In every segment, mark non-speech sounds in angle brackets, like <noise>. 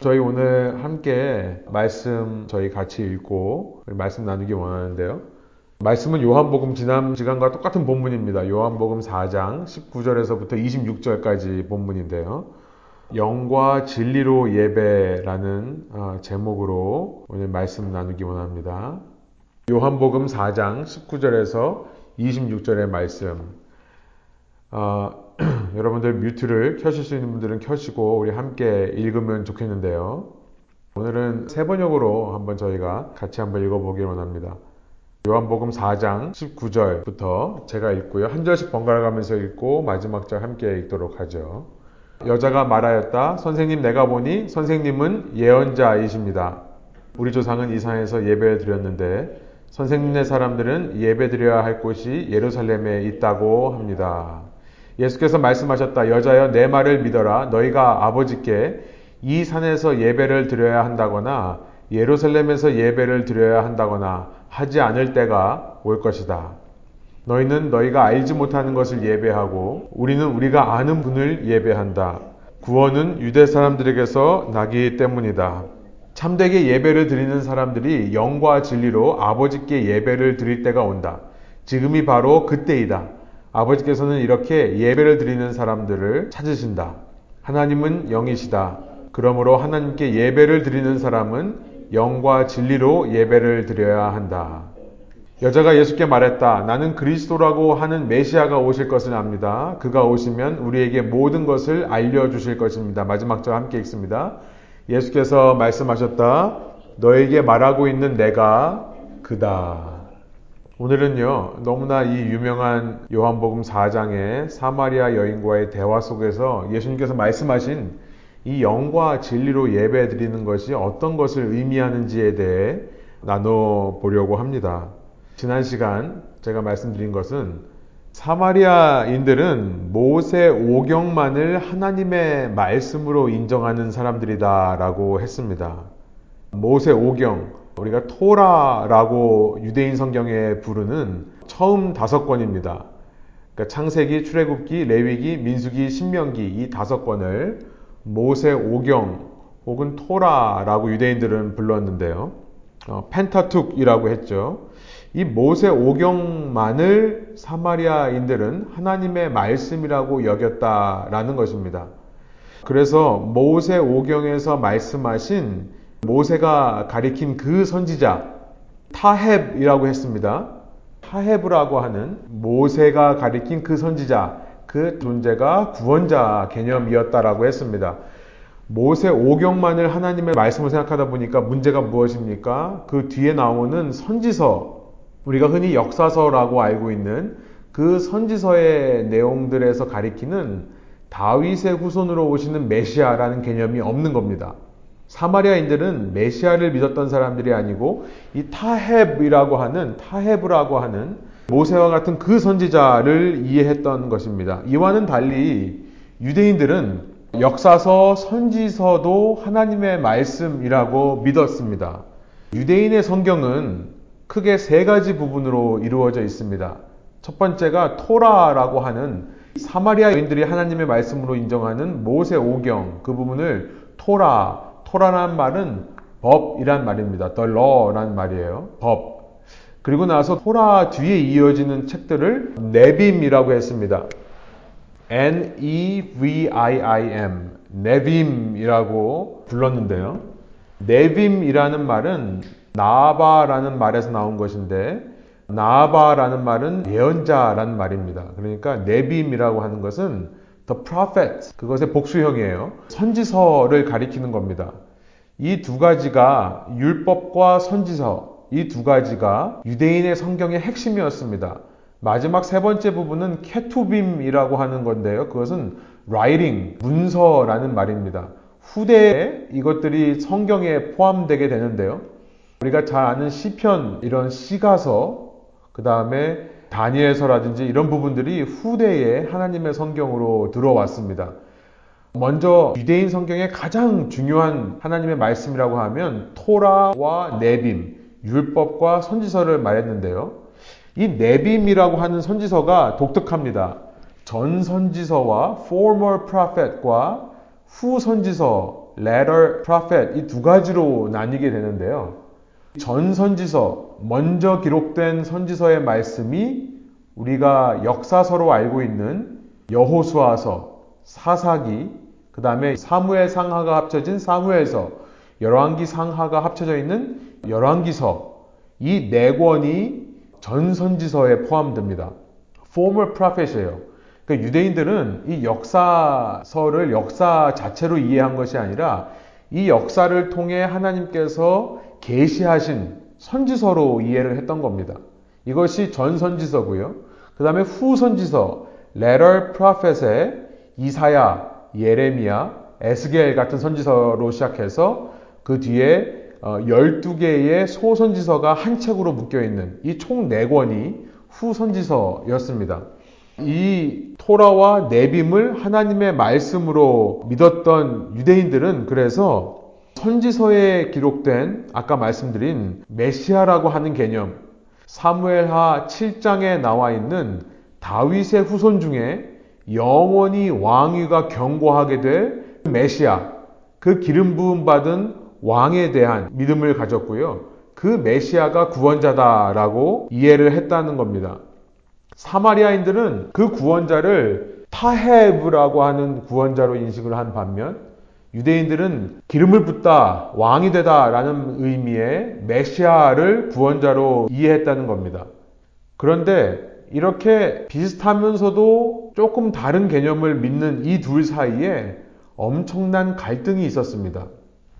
저희 오늘 함께 말씀 저희 같이 읽고 말씀 나누기 원하는데요. 말씀은 요한복음 지난 시간과 똑같은 본문입니다. 요한복음 4장 19절에서부터 26절까지 본문인데요. 영과 진리로 예배라는 어, 제목으로 오늘 말씀 나누기 원합니다. 요한복음 4장 19절에서 26절의 말씀. 어, <clears throat> 여러분들 뮤트를 켜실 수 있는 분들은 켜시고 우리 함께 읽으면 좋겠는데요. 오늘은 세 번역으로 한번 저희가 같이 한번 읽어보길 원합니다. 요한복음 4장 19절부터 제가 읽고요. 한 절씩 번갈아 가면서 읽고 마지막 절 함께 읽도록 하죠. 여자가 말하였다. 선생님 내가 보니 선생님은 예언자이십니다. 우리 조상은 이산에서 예배를 드렸는데 선생님네 사람들은 예배 드려야 할 곳이 예루살렘에 있다고 합니다. 예수께서 말씀하셨다. 여자여 내 말을 믿어라. 너희가 아버지께 이 산에서 예배를 드려야 한다거나 예루살렘에서 예배를 드려야 한다거나 하지 않을 때가 올 것이다. 너희는 너희가 알지 못하는 것을 예배하고 우리는 우리가 아는 분을 예배한다. 구원은 유대 사람들에게서 나기 때문이다. 참되게 예배를 드리는 사람들이 영과 진리로 아버지께 예배를 드릴 때가 온다. 지금이 바로 그때이다. 아버지께서는 이렇게 예배를 드리는 사람들을 찾으신다. 하나님은 영이시다. 그러므로 하나님께 예배를 드리는 사람은 영과 진리로 예배를 드려야 한다. 여자가 예수께 말했다. 나는 그리스도라고 하는 메시아가 오실 것을 압니다. 그가 오시면 우리에게 모든 것을 알려주실 것입니다. 마지막 절 함께 읽습니다. 예수께서 말씀하셨다. 너에게 말하고 있는 내가 그다. 오늘은요, 너무나 이 유명한 요한복음 4장의 사마리아 여인과의 대화 속에서 예수님께서 말씀하신 이 영과 진리로 예배 드리는 것이 어떤 것을 의미하는지에 대해 나눠 보려고 합니다. 지난 시간 제가 말씀드린 것은 사마리아인들은 모세 오경만을 하나님의 말씀으로 인정하는 사람들이다라고 했습니다. 모세 오경, 우리가 토라라고 유대인 성경에 부르는 처음 다섯 권입니다. 그러니까 창세기, 출애굽기, 레위기, 민수기, 신명기 이 다섯 권을 모세 오경 혹은 토라라고 유대인들은 불렀는데요. 어, 펜타툭이라고 했죠. 이 모세 오경만을 사마리아인들은 하나님의 말씀이라고 여겼다라는 것입니다. 그래서 모세 오경에서 말씀하신 모세가 가리킨 그 선지자 타헵이라고 했습니다. 타헤브라고 하는 모세가 가리킨 그 선지자 그 존재가 구원자 개념이었다라고 했습니다. 모세 오경만을 하나님의 말씀을 생각하다 보니까 문제가 무엇입니까? 그 뒤에 나오는 선지서 우리가 흔히 역사서라고 알고 있는 그 선지서의 내용들에서 가리키는 다윗의 후손으로 오시는 메시아라는 개념이 없는 겁니다. 사마리아인들은 메시아를 믿었던 사람들이 아니고 이 타헤브라고 하는 타헤브라고 하는 모세와 같은 그 선지자를 이해했던 것입니다. 이와는 달리 유대인들은 역사서, 선지서도 하나님의 말씀이라고 믿었습니다. 유대인의 성경은 크게 세 가지 부분으로 이루어져 있습니다. 첫 번째가 토라라고 하는 사마리아인들이 하나님의 말씀으로 인정하는 모세 오경 그 부분을 토라 토라라는 말은 법이란 말입니다. The law라는 말이에요. 법. 그리고 나서 토라 뒤에 이어지는 책들을 네빔이라고 했습니다. N-E-V-I-I-M. 네빔이라고 불렀는데요. 네빔이라는 말은 나바라는 말에서 나온 것인데 나바라는 말은 예언자라는 말입니다. 그러니까 네빔이라고 하는 것은 the prophet 그것의 복수형이에요. 선지서를 가리키는 겁니다. 이 두 가지가 율법과 선지서 이 두 가지가 유대인의 성경의 핵심이었습니다. 마지막 세 번째 부분은 케투빔이라고 하는 건데요. 그것은 writing, 문서라는 말입니다. 후대에 이것들이 성경에 포함되게 되는데요. 우리가 잘 아는 시편 이런 시가서 그 다음에 다니엘서라든지 이런 부분들이 후대에 하나님의 성경으로 들어왔습니다. 먼저 유대인 성경의 가장 중요한 하나님의 말씀이라고 하면 토라와 네빔, 율법과 선지서를 말했는데요. 이 네빔이라고 하는 선지서가 독특합니다. 전 선지서와 former prophet과 후 선지서 letter, prophet 이 두 가지로 나뉘게 되는데요. 전 선지서, 먼저 기록된 선지서의 말씀이 우리가 역사서로 알고 있는 여호수아서, 사사기, 그 다음에 사무엘 상하가 합쳐진 사무엘서, 열왕기 상하가 합쳐져 있는 열왕기서 이 네 권이 전 선지서에 포함됩니다. former prophet이에요. 그러니까 유대인들은 이 역사서를 역사 자체로 이해한 것이 아니라 이 역사를 통해 하나님께서 계시하신 선지서로 이해를 했던 겁니다. 이것이 전 선지서고요. 그 다음에 후 선지서 letter prophet의 이사야, 예레미야, 에스겔 같은 선지서로 시작해서 그 뒤에 12개의 소선지서가 한 책으로 묶여 있는 이 총 4권이 후선지서였습니다. 이 토라와 내빔을 하나님의 말씀으로 믿었던 유대인들은 그래서 선지서에 기록된 아까 말씀드린 메시아라고 하는 개념 사무엘하 7장에 나와 있는 다윗의 후손 중에 영원히 왕위가 경고하게 될 메시아 그 기름 부음 받은 왕에 대한 믿음을 가졌고요. 그 메시아가 구원자다라고 이해를 했다는 겁니다. 사마리아인들은 그 구원자를 타헤브라고 하는 구원자로 인식을 한 반면 유대인들은 기름을 붓다, 왕이 되다 라는 의미의 메시아를 구원자로 이해했다는 겁니다. 그런데 이렇게 비슷하면서도 조금 다른 개념을 믿는 이 둘 사이에 엄청난 갈등이 있었습니다.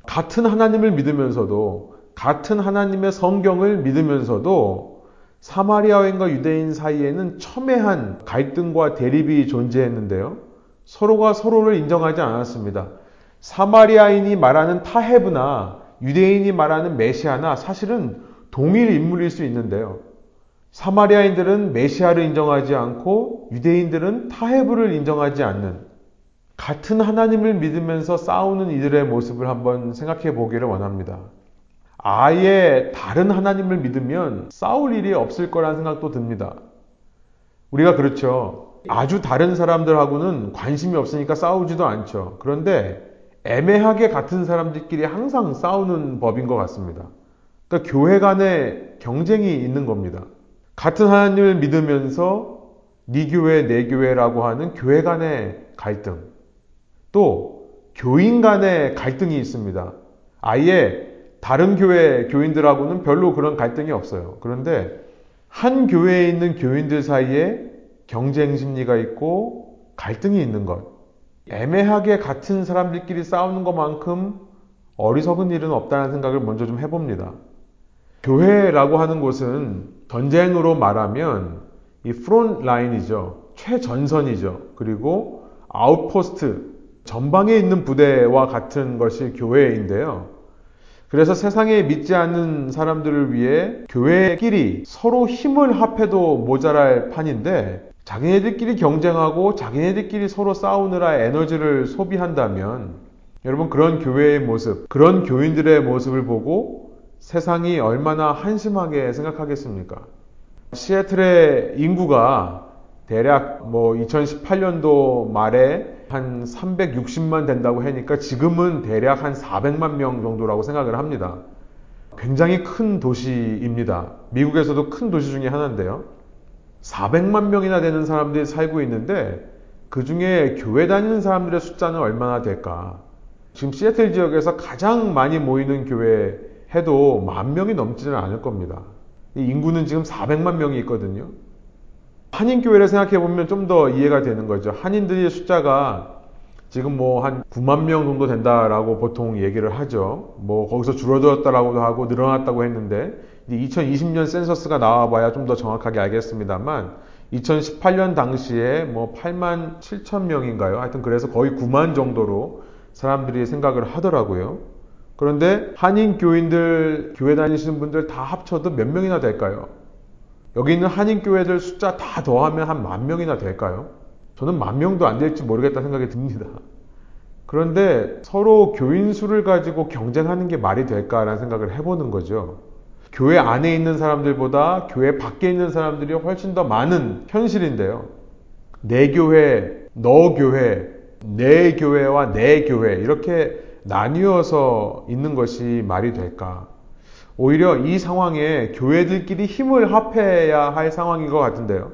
같은 하나님을 믿으면서도 같은 하나님의 성경을 믿으면서도 사마리아인과 유대인 사이에는 첨예한 갈등과 대립이 존재했는데요. 서로가 서로를 인정하지 않았습니다. 사마리아인이 말하는 타헤브나 유대인이 말하는 메시아나 사실은 동일 인물일 수 있는데요. 사마리아인들은 메시아를 인정하지 않고 유대인들은 타헤브를 인정하지 않는 같은 하나님을 믿으면서 싸우는 이들의 모습을 한번 생각해 보기를 원합니다. 아예 다른 하나님을 믿으면 싸울 일이 없을 거라는 생각도 듭니다. 우리가 그렇죠. 아주 다른 사람들하고는 관심이 없으니까 싸우지도 않죠. 그런데 애매하게 같은 사람들끼리 항상 싸우는 법인 것 같습니다. 그러니까 교회 간에 경쟁이 있는 겁니다. 같은 하나님을 믿으면서 네 교회, 내 교회라고 하는 교회 간의 갈등. 또 교인 간의 갈등이 있습니다. 아예 다른 교회 교인들하고는 별로 그런 갈등이 없어요. 그런데 한 교회에 있는 교인들 사이에 경쟁 심리가 있고 갈등이 있는 것. 애매하게 같은 사람들끼리 싸우는 것만큼 어리석은 일은 없다는 생각을 먼저 좀 해봅니다. 교회라고 하는 곳은 전쟁으로 말하면 이 front line이죠. 최전선이죠. 그리고 outpost, 전방에 있는 부대와 같은 것이 교회인데요. 그래서 세상에 믿지 않는 사람들을 위해 교회끼리 서로 힘을 합해도 모자랄 판인데 자기네들끼리 경쟁하고 자기네들끼리 서로 싸우느라 에너지를 소비한다면 여러분 그런 교회의 모습, 그런 교인들의 모습을 보고 세상이 얼마나 한심하게 생각하겠습니까? 시애틀의 인구가 대략 뭐 2018년도 말에 한 360만 된다고 하니까 지금은 대략 한 400만 명 정도라고 생각을 합니다. 굉장히 큰 도시입니다. 미국에서도 큰 도시 중에 하나인데요. 400만 명이나 되는 사람들이 살고 있는데 그 중에 교회 다니는 사람들의 숫자는 얼마나 될까? 지금 시애틀 지역에서 가장 많이 모이는 교회 해도 만 명이 넘지는 않을 겁니다. 인구는 지금 400만 명이 있거든요. 한인교회를 생각해 보면 좀 더 이해가 되는 거죠. 한인들의 숫자가 지금 뭐 한 9만 명 정도 된다라고 보통 얘기를 하죠. 뭐 거기서 줄어들었다라고도 하고 늘어났다고 했는데 2020년 센서스가 나와봐야 좀 더 정확하게 알겠습니다만 2018년 당시에 뭐 8만 7천 명인가요? 하여튼 그래서 거의 9만 정도로 사람들이 생각을 하더라고요. 그런데 한인 교인들 교회 다니시는 분들 다 합쳐도 몇 명이나 될까요? 여기 있는 한인 교회들 숫자 다 더하면 한 만 명이나 될까요? 저는 만 명도 안 될지 모르겠다 생각이 듭니다. 그런데 서로 교인 수를 가지고 경쟁하는 게 말이 될까라는 생각을 해보는 거죠. 교회 안에 있는 사람들보다 교회 밖에 있는 사람들이 훨씬 더 많은 현실인데요. 내 교회, 너 교회, 내 교회와 내 교회 이렇게 나뉘어서 있는 것이 말이 될까? 오히려 이 상황에 교회들끼리 힘을 합해야 할 상황인 것 같은데요.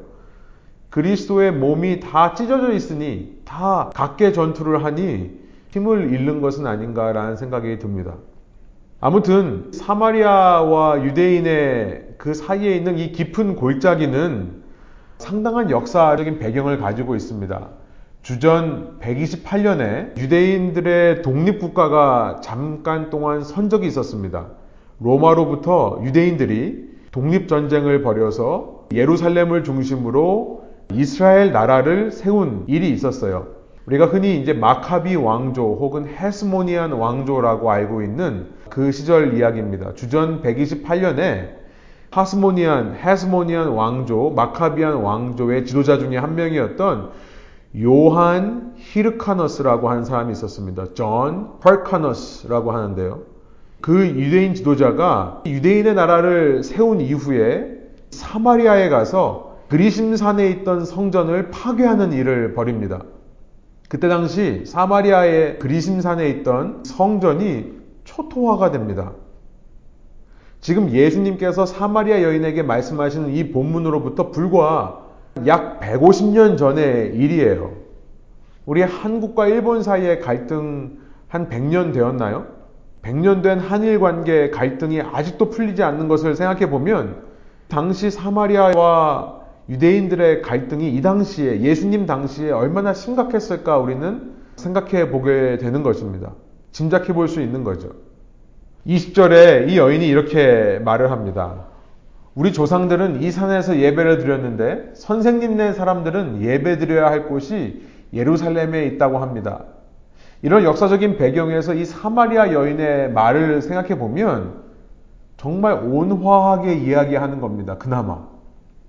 그리스도의 몸이 다 찢어져 있으니 다 각계 전투를 하니 힘을 잃는 것은 아닌가라는 생각이 듭니다. 아무튼 사마리아와 유대인의 그 사이에 있는 이 깊은 골짜기는 상당한 역사적인 배경을 가지고 있습니다. 주전 128년에 유대인들의 독립국가가 잠깐 동안 선 적이 있었습니다. 로마로부터 유대인들이 독립전쟁을 벌여서 예루살렘을 중심으로 이스라엘 나라를 세운 일이 있었어요. 우리가 흔히 이제 마카비 왕조 혹은 헤스모니안 왕조라고 알고 있는 그 시절 이야기입니다. 주전 128년에 Hasmonean, Hasmonean 왕조, Maccabean 왕조의 지도자 중에 한 명이었던 요한 히르카너스라고 하는 사람이 있었습니다. John Hyrcanus라고 하는데요. 그 유대인 지도자가 유대인의 나라를 세운 이후에 사마리아에 가서 그리심산에 있던 성전을 파괴하는 일을 벌입니다. 그때 당시 사마리아의 그리심산에 있던 성전이 초토화가 됩니다. 지금 예수님께서 사마리아 여인에게 말씀하시는 이 본문으로부터 불과 약 150년 전의 일이에요. 우리 한국과 일본 사이의 갈등 한 100년 되었나요? 100년 된 한일 관계 갈등이 아직도 풀리지 않는 것을 생각해 보면 당시 사마리아와 유대인들의 갈등이 이 당시에 예수님 당시에 얼마나 심각했을까 우리는 생각해 보게 되는 것입니다. 짐작해 볼 수 있는 거죠. 20절에 이 여인이 이렇게 말을 합니다. 우리 조상들은 이 산에서 예배를 드렸는데 선생님네 사람들은 예배 드려야 할 곳이 예루살렘에 있다고 합니다. 이런 역사적인 배경에서 이 사마리아 여인의 말을 생각해 보면 정말 온화하게 이야기하는 겁니다. 그나마.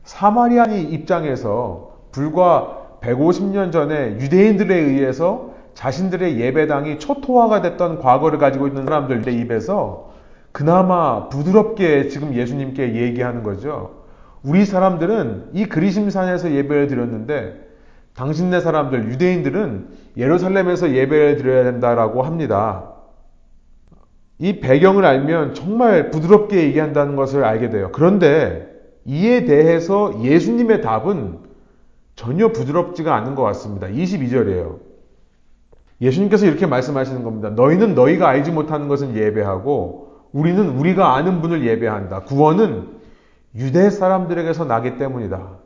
사마리아니 입장에서 불과 150년 전에 유대인들에 의해서 자신들의 예배당이 초토화가 됐던 과거를 가지고 있는 사람들의 입에서 그나마 부드럽게 지금 예수님께 얘기하는 거죠. 우리 사람들은 이 그리심산에서 예배를 드렸는데 당신네 사람들 유대인들은 예루살렘에서 예배를 드려야 된다라고 합니다. 이 배경을 알면 정말 부드럽게 얘기한다는 것을 알게 돼요. 그런데 이에 대해서 예수님의 답은 전혀 부드럽지가 않은 것 같습니다. 22절이에요. 예수님께서 이렇게 말씀하시는 겁니다. 너희는 너희가 알지 못하는 것은 예배하고 우리는 우리가 아는 분을 예배한다. 구원은 유대 사람들에게서 나기 때문이다.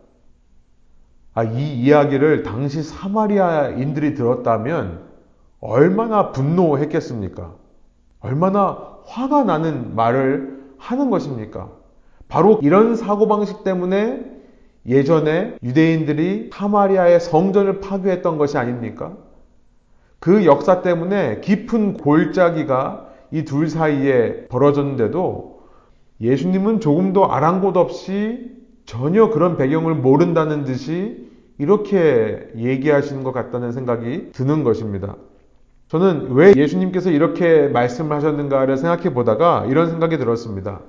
아, 이 이야기를 당시 사마리아인들이 들었다면 얼마나 분노했겠습니까? 얼마나 화가 나는 말을 하는 것입니까? 바로 이런 사고방식 때문에 예전에 유대인들이 사마리아의 성전을 파괴했던 것이 아닙니까? 그 역사 때문에 깊은 골짜기가 이 둘 사이에 벌어졌는데도 예수님은 조금도 아랑곳 없이 전혀 그런 배경을 모른다는 듯이 이렇게 얘기하시는 것 같다는 생각이 드는 것입니다. 저는 왜 예수님께서 이렇게 말씀을 하셨는가를 생각해 보다가 이런 생각이 들었습니다.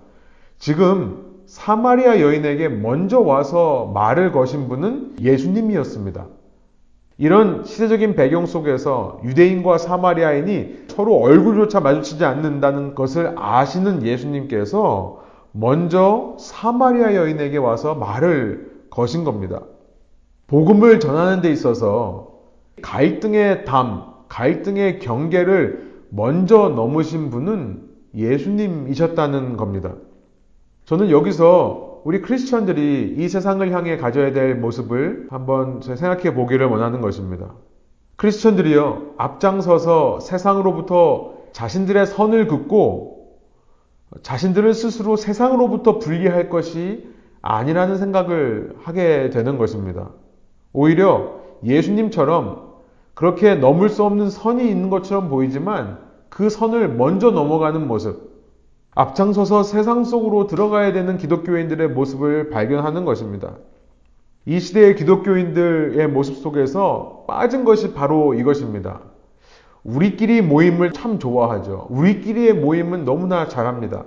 지금 사마리아 여인에게 먼저 와서 말을 거신 분은 예수님이었습니다. 이런 시대적인 배경 속에서 유대인과 사마리아인이 서로 얼굴조차 마주치지 않는다는 것을 아시는 예수님께서 먼저 사마리아 여인에게 와서 말을 거신 겁니다. 복음을 전하는 데 있어서 갈등의 담, 갈등의 경계를 먼저 넘으신 분은 예수님이셨다는 겁니다. 저는 여기서 우리 크리스천들이 이 세상을 향해 가져야 될 모습을 한번 생각해 보기를 원하는 것입니다. 크리스천들이요, 앞장서서 세상으로부터 자신들의 선을 긋고 자신들을 스스로 세상으로부터 분리할 것이 아니라는 생각을 하게 되는 것입니다. 오히려 예수님처럼 그렇게 넘을 수 없는 선이 있는 것처럼 보이지만 그 선을 먼저 넘어가는 모습, 앞장서서 세상 속으로 들어가야 되는 기독교인들의 모습을 발견하는 것입니다. 이 시대의 기독교인들의 모습 속에서 빠진 것이 바로 이것입니다. 우리끼리 모임을 참 좋아하죠. 우리끼리의 모임은 너무나 잘합니다.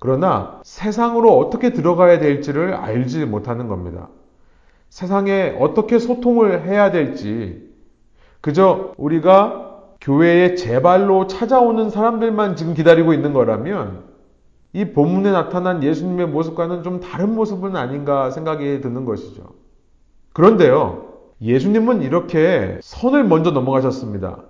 그러나 세상으로 어떻게 들어가야 될지를 알지 못하는 겁니다. 세상에 어떻게 소통을 해야 될지 그저 우리가 교회에 제발로 찾아오는 사람들만 지금 기다리고 있는 거라면 이 본문에 나타난 예수님의 모습과는 좀 다른 모습은 아닌가 생각이 드는 것이죠. 그런데요, 예수님은 이렇게 선을 먼저 넘어가셨습니다.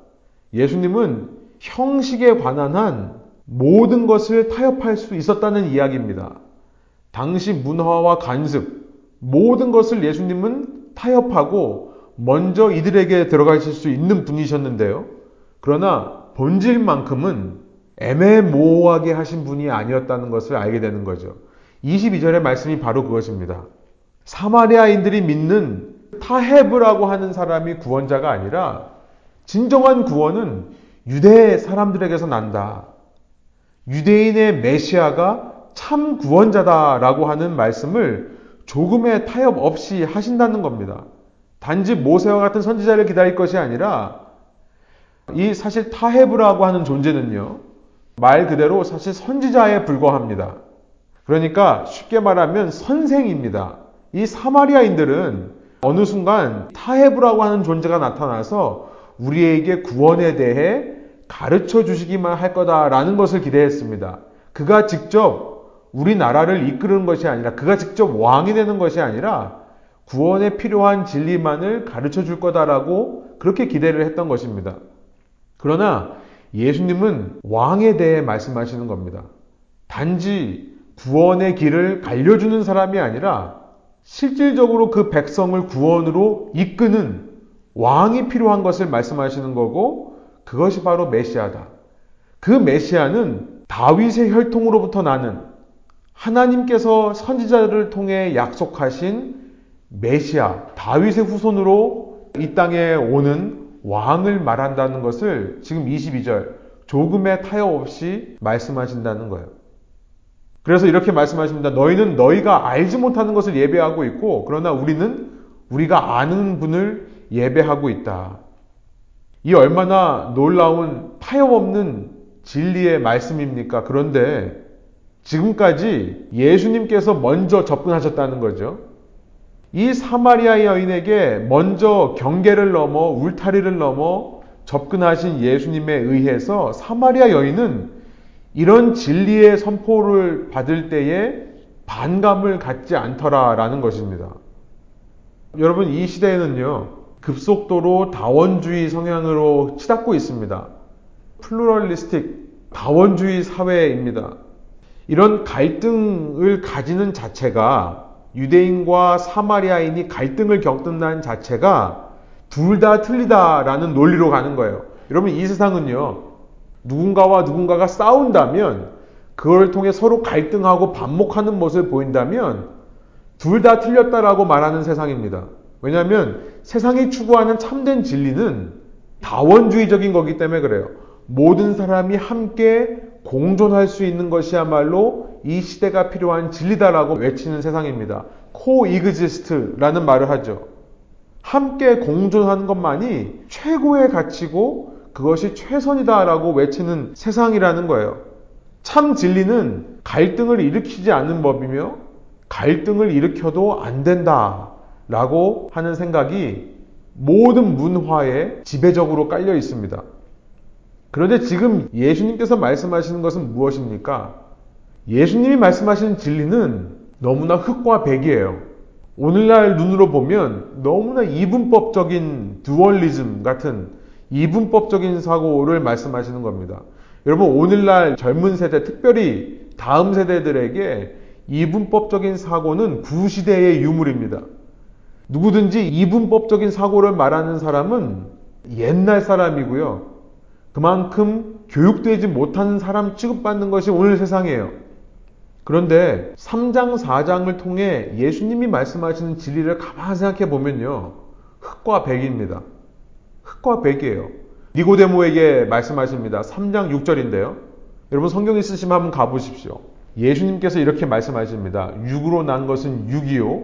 예수님은 형식에 관한 한 모든 것을 타협할 수 있었다는 이야기입니다. 당시 문화와 간습, 모든 것을 예수님은 타협하고 먼저 이들에게 들어가실 수 있는 분이셨는데요. 그러나 본질만큼은 애매모호하게 하신 분이 아니었다는 것을 알게 되는 거죠. 22절의 말씀이 바로 그것입니다. 사마리아인들이 믿는 타헤브라고 하는 사람이 구원자가 아니라 진정한 구원은 유대 사람들에게서 난다. 유대인의 메시아가 참 구원자다라고 하는 말씀을 조금의 타협 없이 하신다는 겁니다. 단지 모세와 같은 선지자를 기다릴 것이 아니라 이 사실 타헤브라고 하는 존재는요. 말 그대로 사실 선지자에 불과합니다. 그러니까 쉽게 말하면 선생입니다. 이 사마리아인들은 어느 순간 타헤브라고 하는 존재가 나타나서 우리에게 구원에 대해 가르쳐 주시기만 할 거다라는 것을 기대했습니다. 그가 직접 우리나라를 이끄는 것이 아니라 그가 직접 왕이 되는 것이 아니라 구원에 필요한 진리만을 가르쳐 줄 거다라고 그렇게 기대를 했던 것입니다. 그러나 예수님은 왕에 대해 말씀하시는 겁니다. 단지 구원의 길을 알려주는 사람이 아니라 실질적으로 그 백성을 구원으로 이끄는 왕이 필요한 것을 말씀하시는 거고 그것이 바로 메시아다. 그 메시아는 다윗의 혈통으로부터 나는 하나님께서 선지자들을 통해 약속하신 메시아, 다윗의 후손으로 이 땅에 오는 왕을 말한다는 것을 지금 22절 조금의 타협 없이 말씀하신다는 거예요. 그래서 이렇게 말씀하십니다. 너희는 너희가 알지 못하는 것을 예배하고 있고, 그러나 우리는 우리가 아는 분을 예배하고 있다. 이 얼마나 놀라운 타협 없는 진리의 말씀입니까? 그런데 지금까지 예수님께서 먼저 접근하셨다는 거죠. 이 사마리아 여인에게 먼저 경계를 넘어 울타리를 넘어 접근하신 예수님에 의해서 사마리아 여인은 이런 진리의 선포를 받을 때에 반감을 갖지 않더라라는 것입니다. 여러분 이 시대에는요 급속도로 다원주의 성향으로 치닫고 있습니다. 플루럴리스틱 다원주의 사회입니다. 이런 갈등을 가지는 자체가 유대인과 사마리아인이 갈등을 겪는다는 자체가 둘 다 틀리다라는 논리로 가는 거예요. 여러분 이 세상은요. 누군가와 누군가가 싸운다면 그걸 통해 서로 갈등하고 반목하는 모습을 보인다면 둘 다 틀렸다라고 말하는 세상입니다. 왜냐하면 세상이 추구하는 참된 진리는 다원주의적인 거기 때문에 그래요. 모든 사람이 함께 공존할 수 있는 것이야말로 이 시대가 필요한 진리다라고 외치는 세상입니다. Coexist라는 말을 하죠. 함께 공존하는 것만이 최고의 가치고 그것이 최선이다라고 외치는 세상이라는 거예요. 참 진리는 갈등을 일으키지 않는 법이며 갈등을 일으켜도 안 된다라고 하는 생각이 모든 문화에 지배적으로 깔려 있습니다. 그런데 지금 예수님께서 말씀하시는 것은 무엇입니까? 예수님이 말씀하시는 진리는 너무나 흑과 백이에요. 오늘날 눈으로 보면 너무나 이분법적인 듀얼리즘 같은 이분법적인 사고를 말씀하시는 겁니다. 여러분, 오늘날 젊은 세대, 특별히 다음 세대들에게 이분법적인 사고는 구시대의 유물입니다. 누구든지 이분법적인 사고를 말하는 사람은 옛날 사람이고요. 그만큼 교육되지 못하는 사람 취급받는 것이 오늘 세상이에요. 그런데 3장, 4장을 통해 예수님이 말씀하시는 진리를 가만히 생각해 보면요. 흑과 백입니다. 흑과 백이에요. 니고데모에게 말씀하십니다. 3장 6절인데요. 여러분 성경 있으시면 한번 가보십시오. 예수님께서 이렇게 말씀하십니다. 육으로 난 것은 육이요.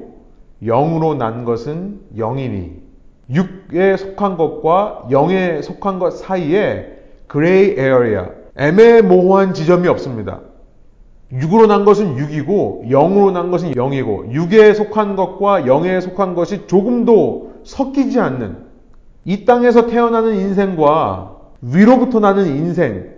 영으로 난 것은 영이니. 육에 속한 것과 영에 속한 것 사이에 Gray area, 애매모호한 지점이 없습니다. 육으로 난 것은 육이고 영으로 난 것은 영이고 육에 속한 것과 영에 속한 것이 조금도 섞이지 않는 이 땅에서 태어나는 인생과 위로부터 나는 인생.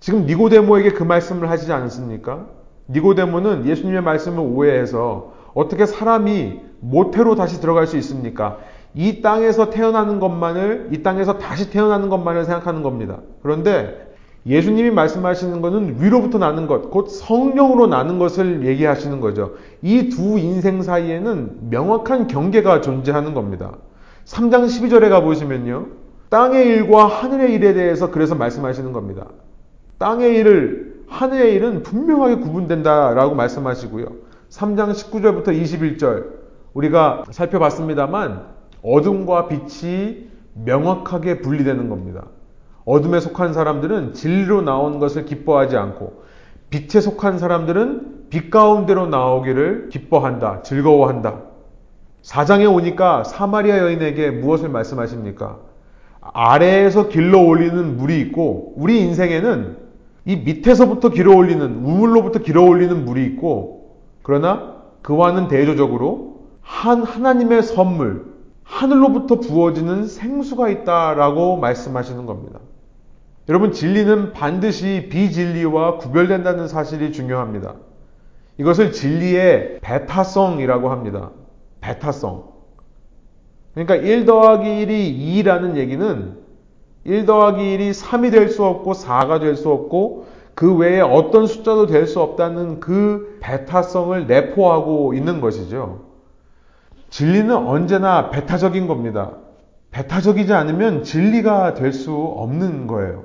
지금 니고데모에게 그 말씀을 하시지 않습니까? 니고데모는 예수님의 말씀을 오해해서 어떻게 사람이 모태로 다시 들어갈 수 있습니까? 이 땅에서 태어나는 것만을, 이 땅에서 다시 태어나는 것만을 생각하는 겁니다. 그런데 예수님이 말씀하시는 것은 위로부터 나는 것, 곧 성령으로 나는 것을 얘기하시는 거죠. 이 두 인생 사이에는 명확한 경계가 존재하는 겁니다. 3장 12절에 가보시면요. 땅의 일과 하늘의 일에 대해서 그래서 말씀하시는 겁니다. 땅의 일을, 하늘의 일은 분명하게 구분된다라고 말씀하시고요. 3장 19절부터 21절 우리가 살펴봤습니다만 어둠과 빛이 명확하게 분리되는 겁니다. 어둠에 속한 사람들은 진리로 나온 것을 기뻐하지 않고 빛에 속한 사람들은 빛 가운데로 나오기를 기뻐한다, 즐거워한다. 사장에 오니까 사마리아 여인에게 무엇을 말씀하십니까? 아래에서 길러 올리는 물이 있고 우리 인생에는 이 밑에서부터 길어 올리는 우물로부터 길어 올리는 물이 있고 그러나 그와는 대조적으로 한 하나님의 선물 하늘로부터 부어지는 생수가 있다라고 말씀하시는 겁니다. 여러분 진리는 반드시 비진리와 구별된다는 사실이 중요합니다. 이것을 진리의 베타성이라고 합니다. 베타성. 그러니까 1 더하기 1이 2라는 얘기는 1 더하기 1이 3이 될 수 없고 4가 될 수 없고 그 외에 어떤 숫자도 될 수 없다는 그 베타성을 내포하고 있는 것이죠. 진리는 언제나 베타적인 겁니다. 베타적이지 않으면 진리가 될 수 없는 거예요.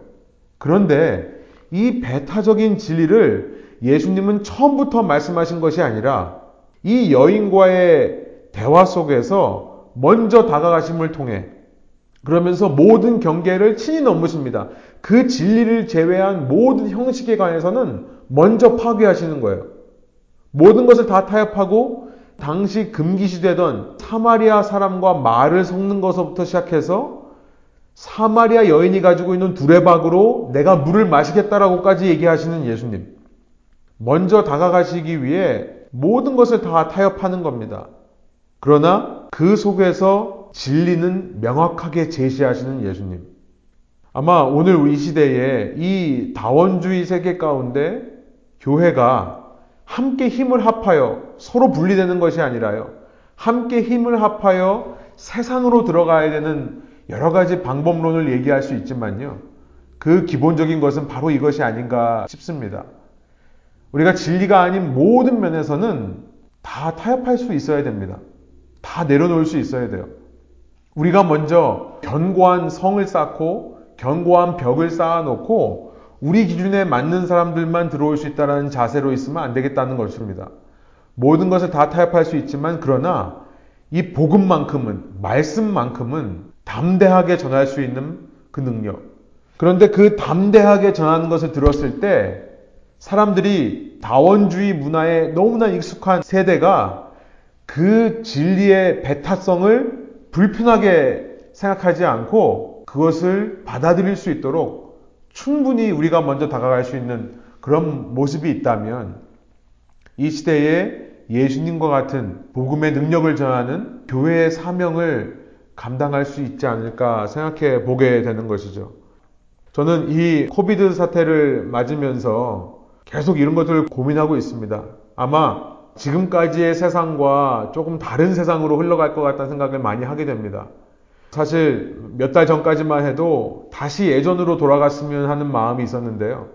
그런데 이 베타적인 진리를 예수님은 처음부터 말씀하신 것이 아니라 이 여인과의 대화 속에서 먼저 다가가심을 통해 그러면서 모든 경계를 친히 넘으십니다. 그 진리를 제외한 모든 형식에 관해서는 먼저 파괴하시는 거예요. 모든 것을 다 타협하고 당시 금기시되던 사마리아 사람과 말을 섞는 것부터 시작해서 사마리아 여인이 가지고 있는 두레박으로 내가 물을 마시겠다라고까지 얘기하시는 예수님. 먼저 다가가시기 위해 모든 것을 다 타협하는 겁니다. 그러나 그 속에서 진리는 명확하게 제시하시는 예수님. 아마 오늘 우리 시대에 이 다원주의 세계 가운데 교회가 함께 힘을 합하여 서로 분리되는 것이 아니라요. 함께 힘을 합하여 세상으로 들어가야 되는 여러 가지 방법론을 얘기할 수 있지만요. 그 기본적인 것은 바로 이것이 아닌가 싶습니다. 우리가 진리가 아닌 모든 면에서는 다 타협할 수 있어야 됩니다. 다 내려놓을 수 있어야 돼요. 우리가 먼저 견고한 성을 쌓고 견고한 벽을 쌓아놓고 우리 기준에 맞는 사람들만 들어올 수 있다는 자세로 있으면 안 되겠다는 것입니다. 모든 것을 다 타협할 수 있지만 그러나 이 복음만큼은 말씀만큼은 담대하게 전할 수 있는 그 능력. 그런데 그 담대하게 전하는 것을 들었을 때 사람들이 다원주의 문화에 너무나 익숙한 세대가 그 진리의 배타성을 불편하게 생각하지 않고 그것을 받아들일 수 있도록 충분히 우리가 먼저 다가갈 수 있는 그런 모습이 있다면 이 시대에 예수님과 같은 복음의 능력을 전하는 교회의 사명을 감당할 수 있지 않을까 생각해 보게 되는 것이죠. 저는 이 코비드 사태를 맞으면서 계속 이런 것들을 고민하고 있습니다. 아마 지금까지의 세상과 조금 다른 세상으로 흘러갈 것 같다는 생각을 많이 하게 됩니다. 사실 몇 달 전까지만 해도 다시 예전으로 돌아갔으면 하는 마음이 있었는데요.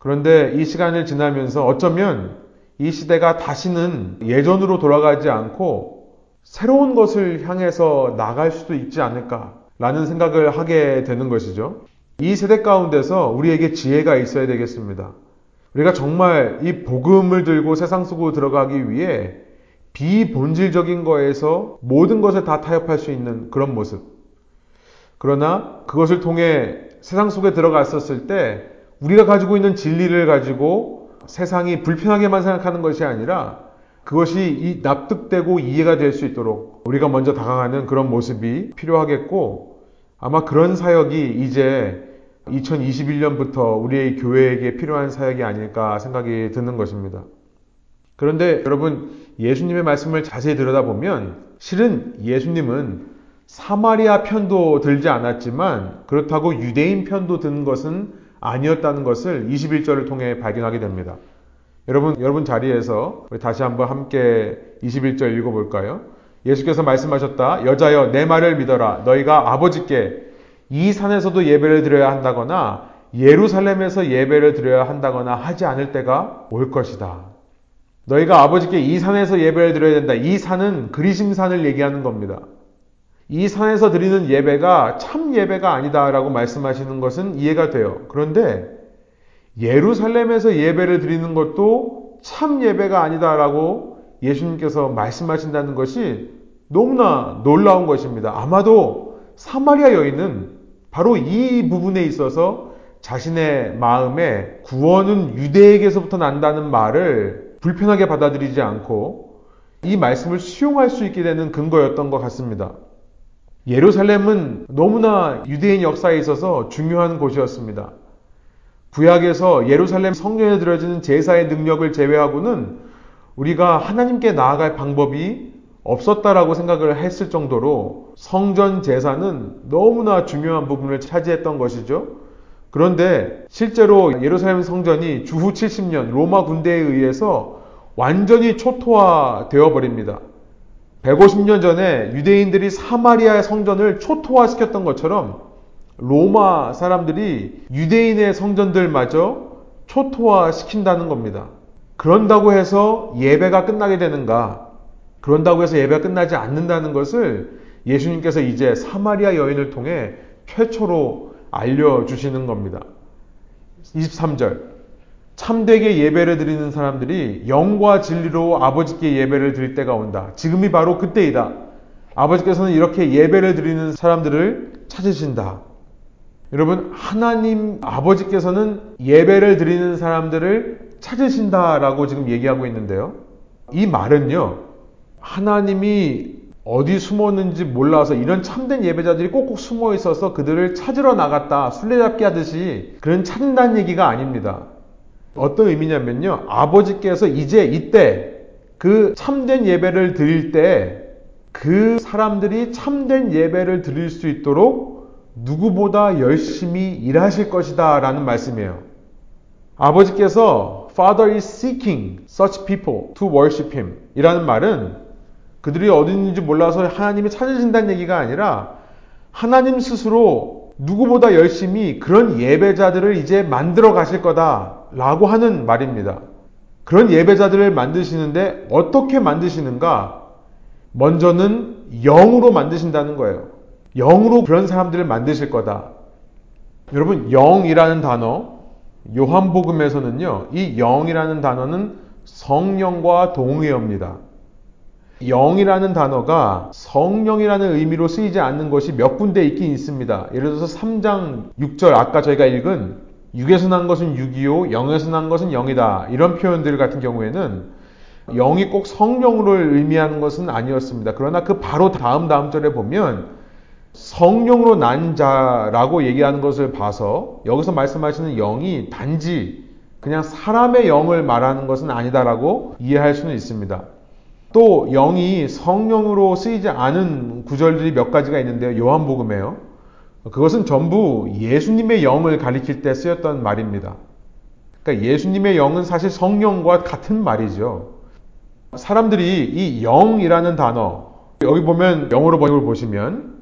그런데 이 시간을 지나면서 어쩌면 이 시대가 다시는 예전으로 돌아가지 않고 새로운 것을 향해서 나갈 수도 있지 않을까라는 생각을 하게 되는 것이죠. 이 세대 가운데서 우리에게 지혜가 있어야 되겠습니다. 우리가 정말 이 복음을 들고 세상 속으로 들어가기 위해 비본질적인 거에서 모든 것을 다 타협할 수 있는 그런 모습. 그러나 그것을 통해 세상 속에 들어갔었을 때 우리가 가지고 있는 진리를 가지고 세상이 불편하게만 생각하는 것이 아니라 그것이 납득되고 이해가 될 수 있도록 우리가 먼저 다가가는 그런 모습이 필요하겠고 아마 그런 사역이 이제 2021년부터 우리의 교회에게 필요한 사역이 아닐까 생각이 드는 것입니다. 그런데 여러분, 예수님의 말씀을 자세히 들여다보면 실은 예수님은 사마리아 편도 들지 않았지만 그렇다고 유대인 편도 든 것은 아니었다는 것을 21절을 통해 발견하게 됩니다. 여러분, 여러분 자리에서 다시 한번 함께 21절 읽어볼까요? 예수께서 말씀하셨다. 여자여, 내 말을 믿어라. 너희가 아버지께 이 산에서도 예배를 드려야 한다거나 예루살렘에서 예배를 드려야 한다거나 하지 않을 때가 올 것이다. 너희가 아버지께 이 산에서 예배를 드려야 된다. 이 산은 그리심산을 얘기하는 겁니다. 이 산에서 드리는 예배가 참 예배가 아니다라고 말씀하시는 것은 이해가 돼요. 그런데 예루살렘에서 예배를 드리는 것도 참 예배가 아니다라고 예수님께서 말씀하신다는 것이 너무나 놀라운 것입니다. 아마도 사마리아 여인은 바로 이 부분에 있어서 자신의 마음에 구원은 유대에게서부터 난다는 말을 불편하게 받아들이지 않고 이 말씀을 수용할 수 있게 되는 근거였던 것 같습니다. 예루살렘은 너무나 유대인 역사에 있어서 중요한 곳이었습니다. 구약에서 예루살렘 성전에 들어지는 제사의 능력을 제외하고는 우리가 하나님께 나아갈 방법이 없었다라고 생각을 했을 정도로 성전 제사는 너무나 중요한 부분을 차지했던 것이죠. 그런데 실제로 예루살렘 성전이 주후 70년 로마 군대에 의해서 완전히 초토화되어 버립니다. 150년 전에 유대인들이 사마리아의 성전을 초토화시켰던 것처럼 로마 사람들이 유대인의 성전들마저 초토화시킨다는 겁니다. 그런다고 해서 예배가 끝나게 되는가? 그런다고 해서 예배가 끝나지 않는다는 것을 예수님께서 이제 사마리아 여인을 통해 최초로 알려주시는 겁니다. 23절. 참되게 예배를 드리는 사람들이 영과 진리로 아버지께 예배를 드릴 때가 온다. 지금이 바로 그때이다. 아버지께서는 이렇게 예배를 드리는 사람들을 찾으신다. 여러분, 하나님 아버지께서는 예배를 드리는 사람들을 찾으신다라고 지금 얘기하고 있는데요. 이 말은요, 하나님이 어디 숨었는지 몰라서 이런 참된 예배자들이 꼭꼭 숨어 있어서 그들을 찾으러 나갔다, 술래잡기 하듯이 그런 찾는다는 얘기가 아닙니다. 어떤 의미냐면요. 아버지께서 이제 이때 그 참된 예배를 드릴 때 그 사람들이 참된 예배를 드릴 수 있도록 누구보다 열심히 일하실 것이다 라는 말씀이에요. 아버지께서 Father is seeking such people to worship him 이라는 말은 그들이 어디 있는지 몰라서 하나님이 찾으신다는 얘기가 아니라 하나님 스스로 누구보다 열심히 그런 예배자들을 이제 만들어 가실 거다 라고 하는 말입니다. 그런 예배자들을 만드시는데 어떻게 만드시는가? 먼저는 영으로 만드신다는 거예요. 영으로 그런 사람들을 만드실 거다. 여러분, 영이라는 단어, 요한복음에서는요, 이 영이라는 단어는 성령과 동의어입니다. 영이라는 단어가 성령이라는 의미로 쓰이지 않는 것이 몇 군데 있긴 있습니다. 예를 들어서 3장 6절 아까 저희가 읽은 6에서 난 것은 6이요, 0에서 난 것은 0이다. 이런 표현들 같은 경우에는 0이 꼭 성령으로 의미하는 것은 아니었습니다. 그러나 그 바로 다음 다음 절에 보면 성령으로 난 자라고 얘기하는 것을 봐서 여기서 말씀하시는 영이 단지 그냥 사람의 영을 말하는 것은 아니다라고 이해할 수는 있습니다. 또 영이 성령으로 쓰이지 않은 구절들이 몇 가지가 있는데요. 요한복음에요. 그것은 전부 예수님의 영을 가리킬 때 쓰였던 말입니다. 그러니까 예수님의 영은 사실 성령과 같은 말이죠. 사람들이 이 영이라는 단어, 여기 보면 영어로 번역을 보시면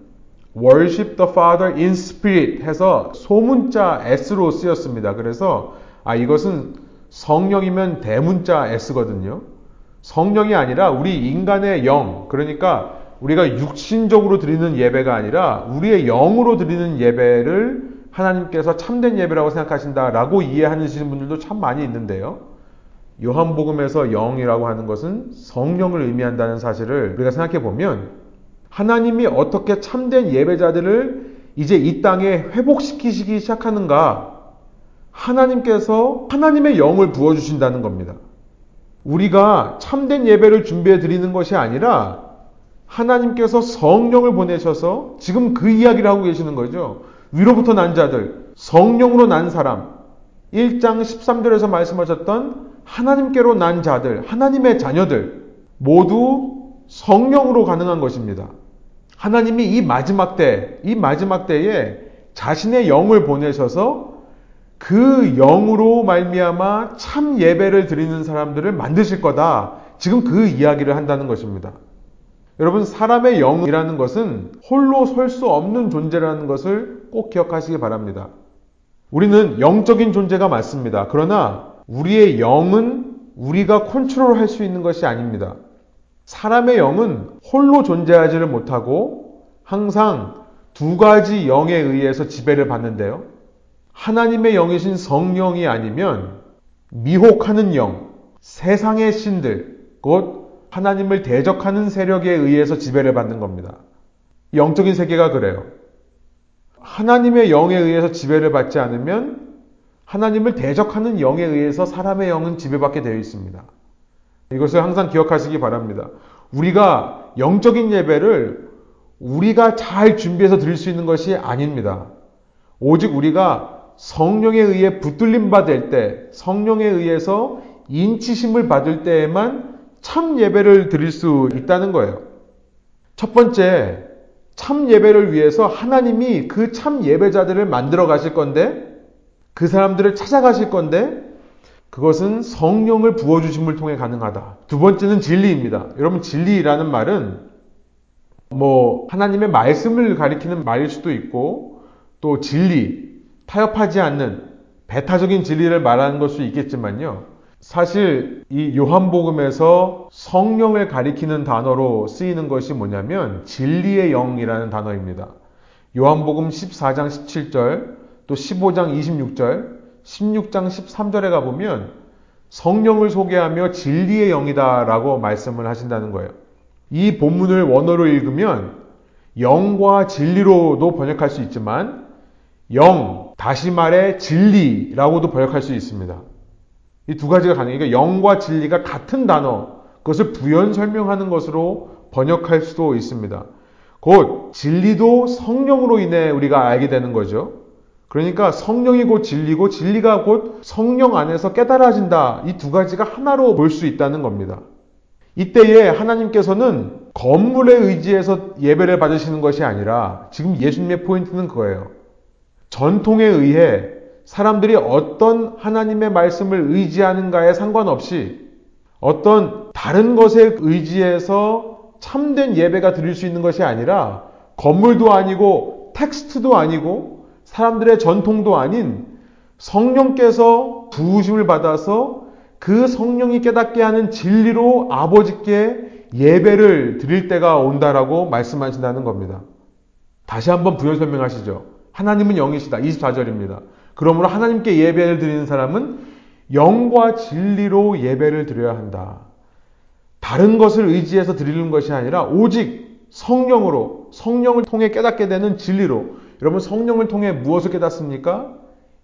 worship the Father in spirit 해서 소문자 S로 쓰였습니다. 그래서 아 이것은 성령이면 대문자 S거든요. 성령이 아니라 우리 인간의 영, 그러니까 우리가 육신적으로 드리는 예배가 아니라 우리의 영으로 드리는 예배를 하나님께서 참된 예배라고 생각하신다라고 이해하시는 분들도 참 많이 있는데요. 요한복음에서 영이라고 하는 것은 성령을 의미한다는 사실을 우리가 생각해 보면 하나님이 어떻게 참된 예배자들을 이제 이 땅에 회복시키시기 시작하는가? 하나님께서 하나님의 영을 부어주신다는 겁니다. 우리가 참된 예배를 준비해 드리는 것이 아니라 하나님께서 성령을 보내셔서 지금 그 이야기를 하고 계시는 거죠. 위로부터 난 자들, 성령으로 난 사람, 1장 13절에서 말씀하셨던 하나님께로 난 자들, 하나님의 자녀들, 모두 성령으로 가능한 것입니다. 하나님이 이 마지막 때, 이 마지막 때에 자신의 영을 보내셔서 그 영으로 말미암아 참 예배를 드리는 사람들을 만드실 거다. 지금 그 이야기를 한다는 것입니다. 여러분 사람의 영이라는 것은 홀로 설 수 없는 존재라는 것을 꼭 기억하시기 바랍니다. 우리는 영적인 존재가 맞습니다. 그러나 우리의 영은 우리가 컨트롤할 수 있는 것이 아닙니다. 사람의 영은 홀로 존재하지를 못하고 항상 두 가지 영에 의해서 지배를 받는데요. 하나님의 영이신 성령이 아니면 미혹하는 영, 세상의 신들, 곧 하나님을 대적하는 세력에 의해서 지배를 받는 겁니다. 영적인 세계가 그래요. 하나님의 영에 의해서 지배를 받지 않으면 하나님을 대적하는 영에 의해서 사람의 영은 지배받게 되어 있습니다. 이것을 항상 기억하시기 바랍니다. 우리가 영적인 예배를 우리가 잘 준비해서 드릴 수 있는 것이 아닙니다. 오직 우리가 성령에 의해 붙들림 받을 때, 성령에 의해서 인치심을 받을 때에만 참 예배를 드릴 수 있다는 거예요. 첫 번째, 참 예배를 위해서 하나님이 그 참 예배자들을 만들어 가실 건데, 그 사람들을 찾아가실 건데, 그것은 성령을 부어주심을 통해 가능하다. 두 번째는 진리입니다. 여러분, 진리라는 말은 뭐, 하나님의 말씀을 가리키는 말일 수도 있고, 또 진리, 타협하지 않는 배타적인 진리를 말하는 것도 있겠지만요. 사실 이 요한복음에서 성령을 가리키는 단어로 쓰이는 것이 뭐냐면 진리의 영이라는 단어입니다. 요한복음 14장 17절, 또 15장 26절, 16장 13절에 가보면 성령을 소개하며 진리의 영이다라고 말씀을 하신다는 거예요. 이 본문을 원어로 읽으면 영과 진리로도 번역할 수 있지만 영, 다시 말해 진리라고도 번역할 수 있습니다. 이 두 가지가 가능해요. 영과 진리가 같은 단어, 그것을 부연 설명하는 것으로 번역할 수도 있습니다. 곧 진리도 성령으로 인해 우리가 알게 되는 거죠. 그러니까 성령이 곧 진리고 진리가 곧 성령 안에서 깨달아진다. 이 두 가지가 하나로 볼 수 있다는 겁니다. 이때에 하나님께서는 건물에 의지해서 예배를 받으시는 것이 아니라 지금 예수님의 포인트는 그거예요. 전통에 의해 사람들이 어떤 하나님의 말씀을 의지하는가에 상관없이 어떤 다른 것에 의지해서 참된 예배가 드릴 수 있는 것이 아니라 건물도 아니고 텍스트도 아니고 사람들의 전통도 아닌 성령께서 부으심을 받아서 그 성령이 깨닫게 하는 진리로 아버지께 예배를 드릴 때가 온다라고 말씀하신다는 겁니다. 다시 한번 부연 설명하시죠. 하나님은 영이시다. 24절입니다. 그러므로 하나님께 예배를 드리는 사람은 영과 진리로 예배를 드려야 한다. 다른 것을 의지해서 드리는 것이 아니라 오직 성령으로, 성령을 통해 깨닫게 되는 진리로, 여러분 성령을 통해 무엇을 깨닫습니까?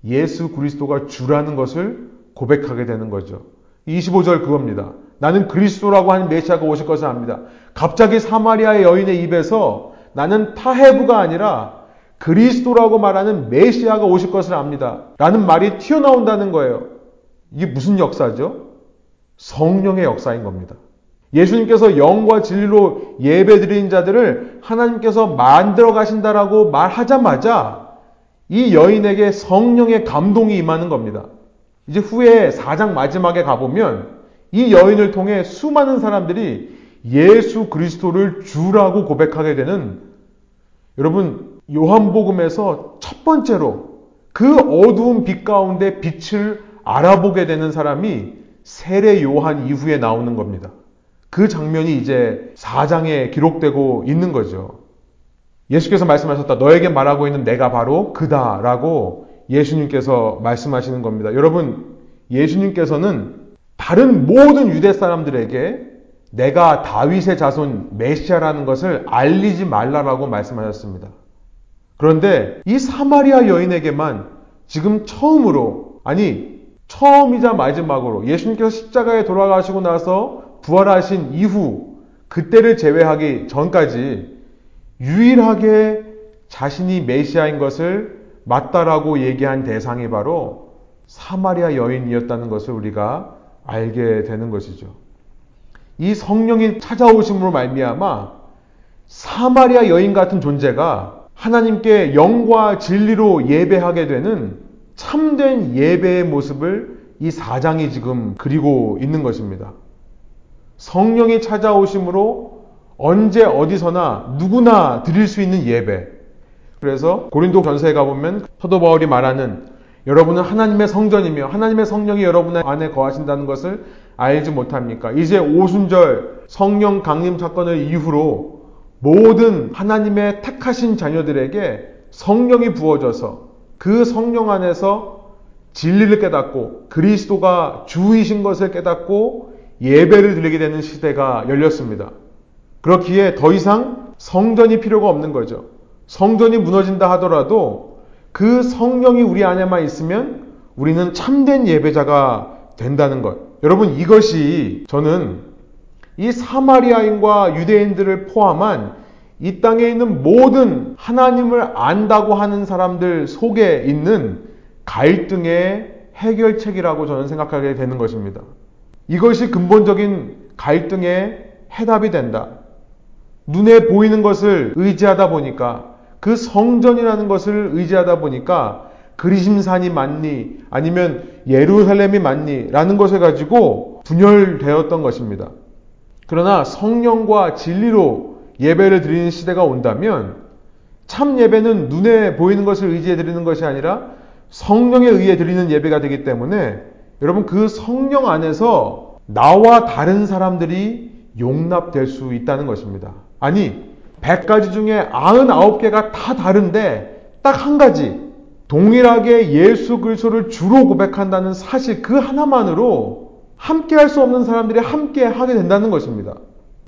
예수 그리스도가 주라는 것을 고백하게 되는 거죠. 25절 그겁니다. 나는 그리스도라고 하는 메시아가 오실 것을 압니다. 갑자기 사마리아의 여인의 입에서 나는 타해부가 아니라 그리스도라고 말하는 메시아가 오실 것을 압니다. 라는 말이 튀어나온다는 거예요. 이게 무슨 역사죠? 성령의 역사인 겁니다. 예수님께서 영과 진리로 예배드린 자들을 하나님께서 만들어 가신다라고 말하자마자 이 여인에게 성령의 감동이 임하는 겁니다. 이제 후에 4장 마지막에 가보면 이 여인을 통해 수많은 사람들이 예수 그리스도를 주라고 고백하게 되는 여러분 요한복음에서 첫 번째로 그 어두운 빛 가운데 빛을 알아보게 되는 사람이 세례 요한 이후에 나오는 겁니다. 그 장면이 이제 4장에 기록되고 있는 거죠. 예수께서 말씀하셨다. 너에게 말하고 있는 내가 바로 그다 라고 예수님께서 말씀하시는 겁니다. 여러분, 예수님께서는 다른 모든 유대 사람들에게 내가 다윗의 자손 메시아라는 것을 알리지 말라라고 말씀하셨습니다. 그런데 이 사마리아 여인에게만 지금 처음으로, 아니, 처음이자 마지막으로 예수님께서 십자가에 돌아가시고 나서 부활하신 이후 그때를 제외하기 전까지 유일하게 자신이 메시아인 것을 맞다라고 얘기한 대상이 바로 사마리아 여인이었다는 것을 우리가 알게 되는 것이죠. 이 성령이 찾아오심으로 말미암아 사마리아 여인 같은 존재가 하나님께 영과 진리로 예배하게 되는 참된 예배의 모습을 이 사장이 지금 그리고 있는 것입니다. 성령이 찾아오심으로 언제 어디서나 누구나 드릴 수 있는 예배. 그래서 고린도 전서에 가보면 사도 바울이 말하는 여러분은 하나님의 성전이며 하나님의 성령이 여러분 안에 거하신다는 것을 알지 못합니까? 이제 오순절 성령 강림 사건을 이후로 모든 하나님의 택하신 자녀들에게 성령이 부어져서 그 성령 안에서 진리를 깨닫고 그리스도가 주이신 것을 깨닫고 예배를 드리게 되는 시대가 열렸습니다. 그렇기에 더 이상 성전이 필요가 없는 거죠. 성전이 무너진다 하더라도 그 성령이 우리 안에만 있으면 우리는 참된 예배자가 된다는 것. 여러분 이것이 저는 이 사마리아인과 유대인들을 포함한 이 땅에 있는 모든 하나님을 안다고 하는 사람들 속에 있는 갈등의 해결책이라고 저는 생각하게 되는 것입니다. 이것이 근본적인 갈등의 해답이 된다. 눈에 보이는 것을 의지하다 보니까 그 성전이라는 것을 의지하다 보니까 그리심산이 맞니 아니면 예루살렘이 맞니 라는 것을 가지고 분열되었던 것입니다. 그러나 성령과 진리로 예배를 드리는 시대가 온다면 참 예배는 눈에 보이는 것을 의지해 드리는 것이 아니라 성령에 의해 드리는 예배가 되기 때문에 여러분 그 성령 안에서 나와 다른 사람들이 용납될 수 있다는 것입니다. 아니, 100가지 중에 99개가 다 다른데 딱 한 가지 동일하게 예수 그리스도를 주로 고백한다는 사실 그 하나만으로 함께 할 수 없는 사람들이 함께 하게 된다는 것입니다.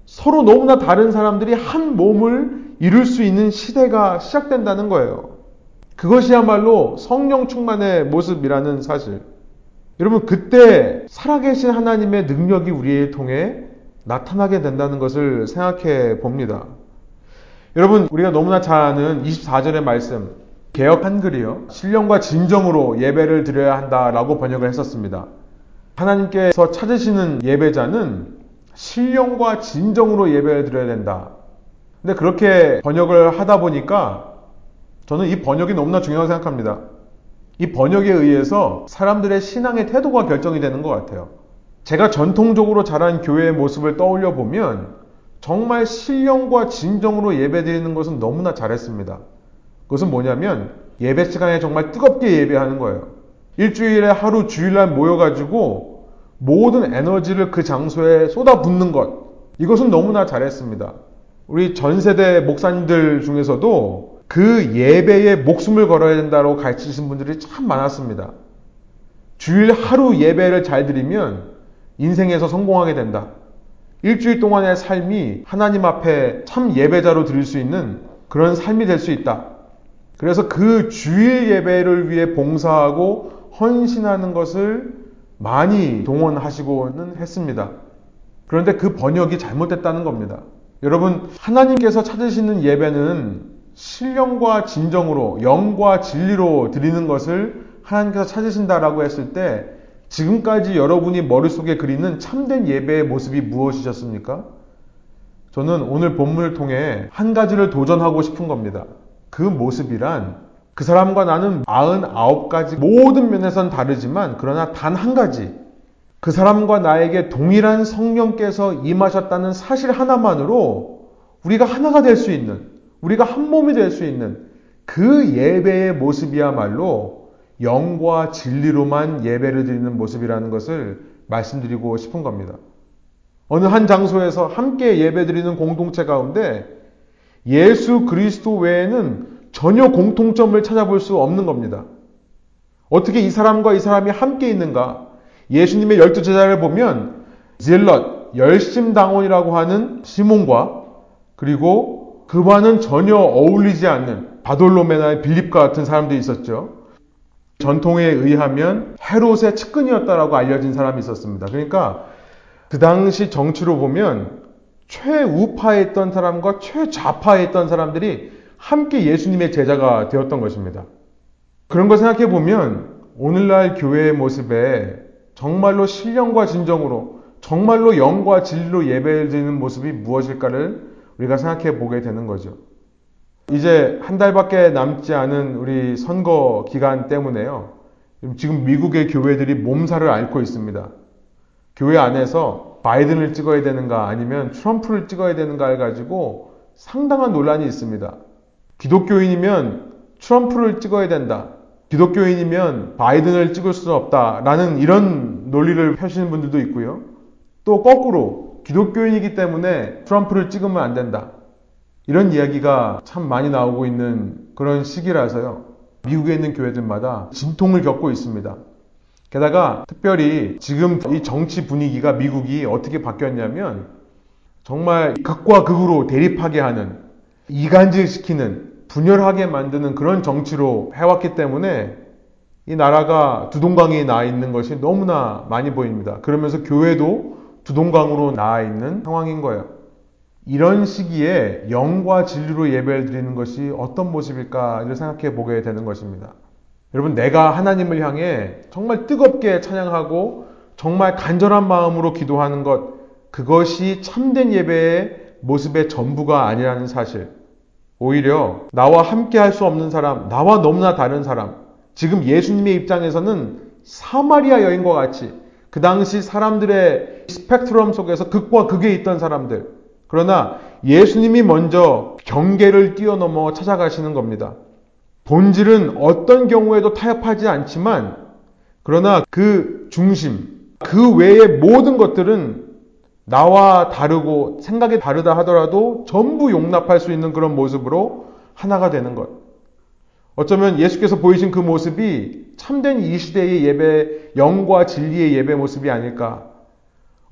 서로 너무나 다른 사람들이 한 몸을 이룰 수 있는 시대가 시작된다는 거예요. 그것이야말로 성령 충만의 모습이라는 사실. 여러분, 그때 살아계신 하나님의 능력이 우리에 통해 나타나게 된다는 것을 생각해 봅니다. 여러분, 우리가 너무나 잘 아는 24절의 말씀, 개혁 한글이요. 신령과 진정으로 예배를 드려야 한다라고 번역을 했었습니다. 하나님께서 찾으시는 예배자는 신령과 진정으로 예배를 드려야 된다. 근데 그렇게 번역을 하다 보니까 저는 이 번역이 너무나 중요하다고 생각합니다. 이 번역에 의해서 사람들의 신앙의 태도가 결정이 되는 것 같아요. 제가 전통적으로 자란 교회의 모습을 떠올려 보면 정말 신령과 진정으로 예배 드리는 것은 너무나 잘했습니다. 그것은 뭐냐면 예배 시간에 정말 뜨겁게 예배하는 거예요. 일주일에 하루 주일날 모여가지고 모든 에너지를 그 장소에 쏟아붓는 것. 이것은 너무나 잘했습니다. 우리 전 세대 목사님들 중에서도 그 예배에 목숨을 걸어야 된다고 가르치신 분들이 참 많았습니다. 주일 하루 예배를 잘 드리면 인생에서 성공하게 된다. 일주일 동안의 삶이 하나님 앞에 참 예배자로 드릴 수 있는 그런 삶이 될 수 있다. 그래서 그 주일 예배를 위해 봉사하고 헌신하는 것을 많이 동원하시고는 했습니다. 그런데 그 번역이 잘못됐다는 겁니다. 여러분, 하나님께서 찾으시는 예배는 신령과 진정으로, 영과 진리로 드리는 것을 하나님께서 찾으신다라고 했을 때 지금까지 여러분이 머릿속에 그리는 참된 예배의 모습이 무엇이셨습니까? 저는 오늘 본문을 통해 한 가지를 도전하고 싶은 겁니다. 그 모습이란 그 사람과 나는 99가지 모든 면에선 다르지만 그러나 단 한 가지 그 사람과 나에게 동일한 성령께서 임하셨다는 사실 하나만으로 우리가 하나가 될 수 있는 우리가 한 몸이 될 수 있는 그 예배의 모습이야말로 영과 진리로만 예배를 드리는 모습이라는 것을 말씀드리고 싶은 겁니다. 어느 한 장소에서 함께 예배 드리는 공동체 가운데 예수 그리스도 외에는 전혀 공통점을 찾아볼 수 없는 겁니다. 어떻게 이 사람과 이 사람이 함께 있는가? 예수님의 열두 제자를 보면 질럿, 열심당원이라고 하는 시몬과 그리고 그와는 전혀 어울리지 않는 바돌로메나 빌립과 같은 사람들이 있었죠. 전통에 의하면 헤롯의 측근이었다라고 알려진 사람이 있었습니다. 그러니까 그 당시 정치로 보면 최우파에 있던 사람과 최좌파에 있던 사람들이 함께 예수님의 제자가 되었던 것입니다. 그런 걸 생각해 보면 오늘날 교회의 모습에 정말로 신령과 진정으로 정말로 영과 진리로 예배를 드리는 모습이 무엇일까를 우리가 생각해 보게 되는 거죠. 이제 한 달밖에 남지 않은 우리 선거 기간 때문에요. 지금 미국의 교회들이 몸살을 앓고 있습니다. 교회 안에서 바이든을 찍어야 되는가 아니면 트럼프를 찍어야 되는가 해가지고 상당한 논란이 있습니다. 기독교인이면 트럼프를 찍어야 된다. 기독교인이면 바이든을 찍을 수는 없다 라는 이런 논리를 펴시는 분들도 있고요. 또 거꾸로 기독교인이기 때문에 트럼프를 찍으면 안 된다. 이런 이야기가 참 많이 나오고 있는 그런 시기라서요. 미국에 있는 교회들마다 진통을 겪고 있습니다. 게다가 특별히 지금 이 정치 분위기가 미국이 어떻게 바뀌었냐면 정말 극과 극으로 대립하게 하는 이간질시키는 분열하게 만드는 그런 정치로 해왔기 때문에 이 나라가 두동강에 나 있는 것이 너무나 많이 보입니다. 그러면서 교회도 두동강으로 나와 있는 상황인 거예요. 이런 시기에 영과 진리로 예배를 드리는 것이 어떤 모습일까를 생각해 보게 되는 것입니다. 여러분, 내가 하나님을 향해 정말 뜨겁게 찬양하고 정말 간절한 마음으로 기도하는 것, 그것이 참된 예배의 모습의 전부가 아니라는 사실. 오히려 나와 함께 할 수 없는 사람, 나와 너무나 다른 사람, 지금 예수님의 입장에서는 사마리아 여인과 같이 그 당시 사람들의 스펙트럼 속에서 극과 극에 있던 사람들. 그러나 예수님이 먼저 경계를 뛰어넘어 찾아가시는 겁니다. 본질은 어떤 경우에도 타협하지 않지만 그러나 그 중심, 그 외의 모든 것들은 나와 다르고 생각이 다르다 하더라도 전부 용납할 수 있는 그런 모습으로 하나가 되는 것. 어쩌면 예수께서 보이신 그 모습이 참된 이 시대의 예배, 영과 진리의 예배 모습이 아닐까.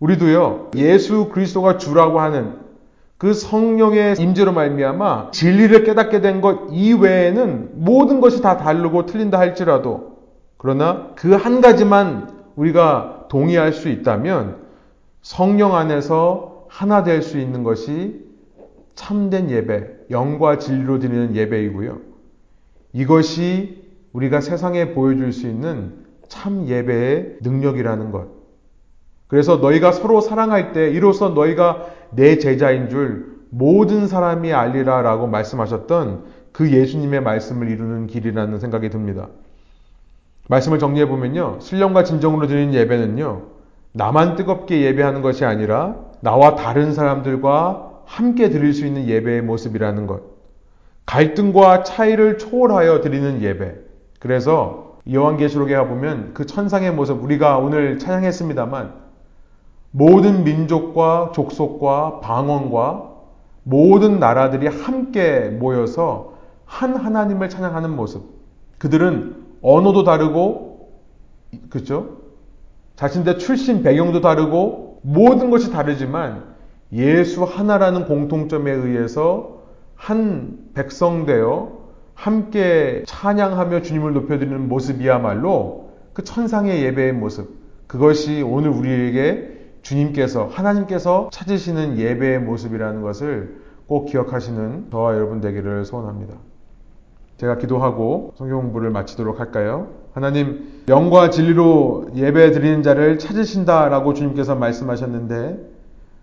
우리도요, 예수 그리스도가 주라고 하는 그 성령의 임재로 말미암아 진리를 깨닫게 된 것 이외에는 모든 것이 다 다르고 틀린다 할지라도 그러나 그 한 가지만 우리가 동의할 수 있다면 성령 안에서 하나 될 수 있는 것이 참된 예배, 영과 진리로 드리는 예배이고요. 이것이 우리가 세상에 보여줄 수 있는 참 예배의 능력이라는 것. 그래서 너희가 서로 사랑할 때 이로써 너희가 내 제자인 줄 모든 사람이 알리라 라고 말씀하셨던 그 예수님의 말씀을 이루는 길이라는 생각이 듭니다. 말씀을 정리해 보면요. 신령과 진정으로 드리는 예배는요. 나만 뜨겁게 예배하는 것이 아니라 나와 다른 사람들과 함께 드릴 수 있는 예배의 모습이라는 것. 갈등과 차이를 초월하여 드리는 예배. 그래서 요한계시록에 가보면 그 천상의 모습 우리가 오늘 찬양했습니다만 모든 민족과 족속과 방언과 모든 나라들이 함께 모여서 한 하나님을 찬양하는 모습. 그들은 언어도 다르고, 그죠? 자신들 출신 배경도 다르고, 모든 것이 다르지만 예수 하나라는 공통점에 의해서 한 백성 되어 함께 찬양하며 주님을 높여드리는 모습이야말로 그 천상의 예배의 모습. 그것이 오늘 우리에게 주님께서 하나님께서 찾으시는 예배의 모습이라는 것을 꼭 기억하시는 저와 여러분 되기를 소원합니다. 제가 기도하고 성경 공부를 마치도록 할까요? 하나님 영과 진리로 예배 드리는 자를 찾으신다라고 주님께서 말씀하셨는데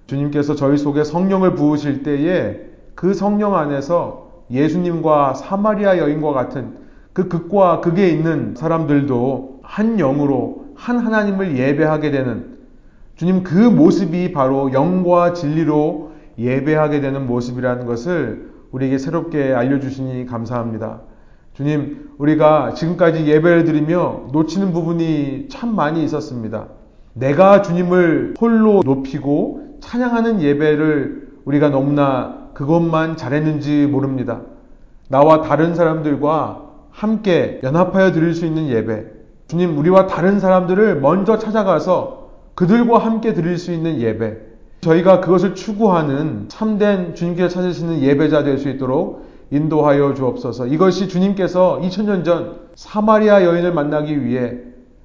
주님께서 저희 속에 성령을 부으실 때에 그 성령 안에서 예수님과 사마리아 여인과 같은 그 극과 극에 있는 사람들도 한 영으로 한 하나님을 예배하게 되는 주님 그 모습이 바로 영과 진리로 예배하게 되는 모습이라는 것을 우리에게 새롭게 알려주시니 감사합니다. 주님, 우리가 지금까지 예배를 드리며 놓치는 부분이 참 많이 있었습니다. 내가 주님을 홀로 높이고 찬양하는 예배를 우리가 너무나 그것만 잘했는지 모릅니다. 나와 다른 사람들과 함께 연합하여 드릴 수 있는 예배. 주님, 우리와 다른 사람들을 먼저 찾아가서 그들과 함께 드릴 수 있는 예배, 저희가 그것을 추구하는 참된 주님께서 찾으시는 예배자 될 수 있도록 인도하여 주옵소서. 이것이 주님께서 2000년 전 사마리아 여인을 만나기 위해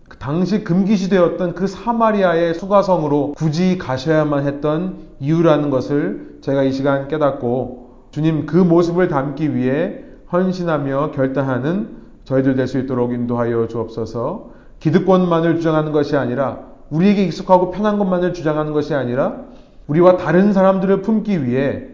그 당시 금기시되었던 그 사마리아의 수가성으로 굳이 가셔야만 했던 이유라는 것을 제가 이 시간 깨닫고 주님 그 모습을 담기 위해 헌신하며 결단하는 저희들 될 수 있도록 인도하여 주옵소서. 기득권만을 주장하는 것이 아니라 우리에게 익숙하고 편한 것만을 주장하는 것이 아니라 우리와 다른 사람들을 품기 위해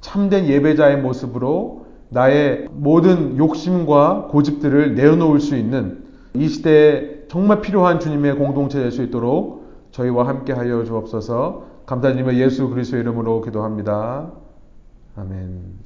참된 예배자의 모습으로 나의 모든 욕심과 고집들을 내어놓을 수 있는 이 시대에 정말 필요한 주님의 공동체 될 수 있도록 저희와 함께 하여 주옵소서 감사드리며 예수 그리스도의 이름으로 기도합니다. 아멘.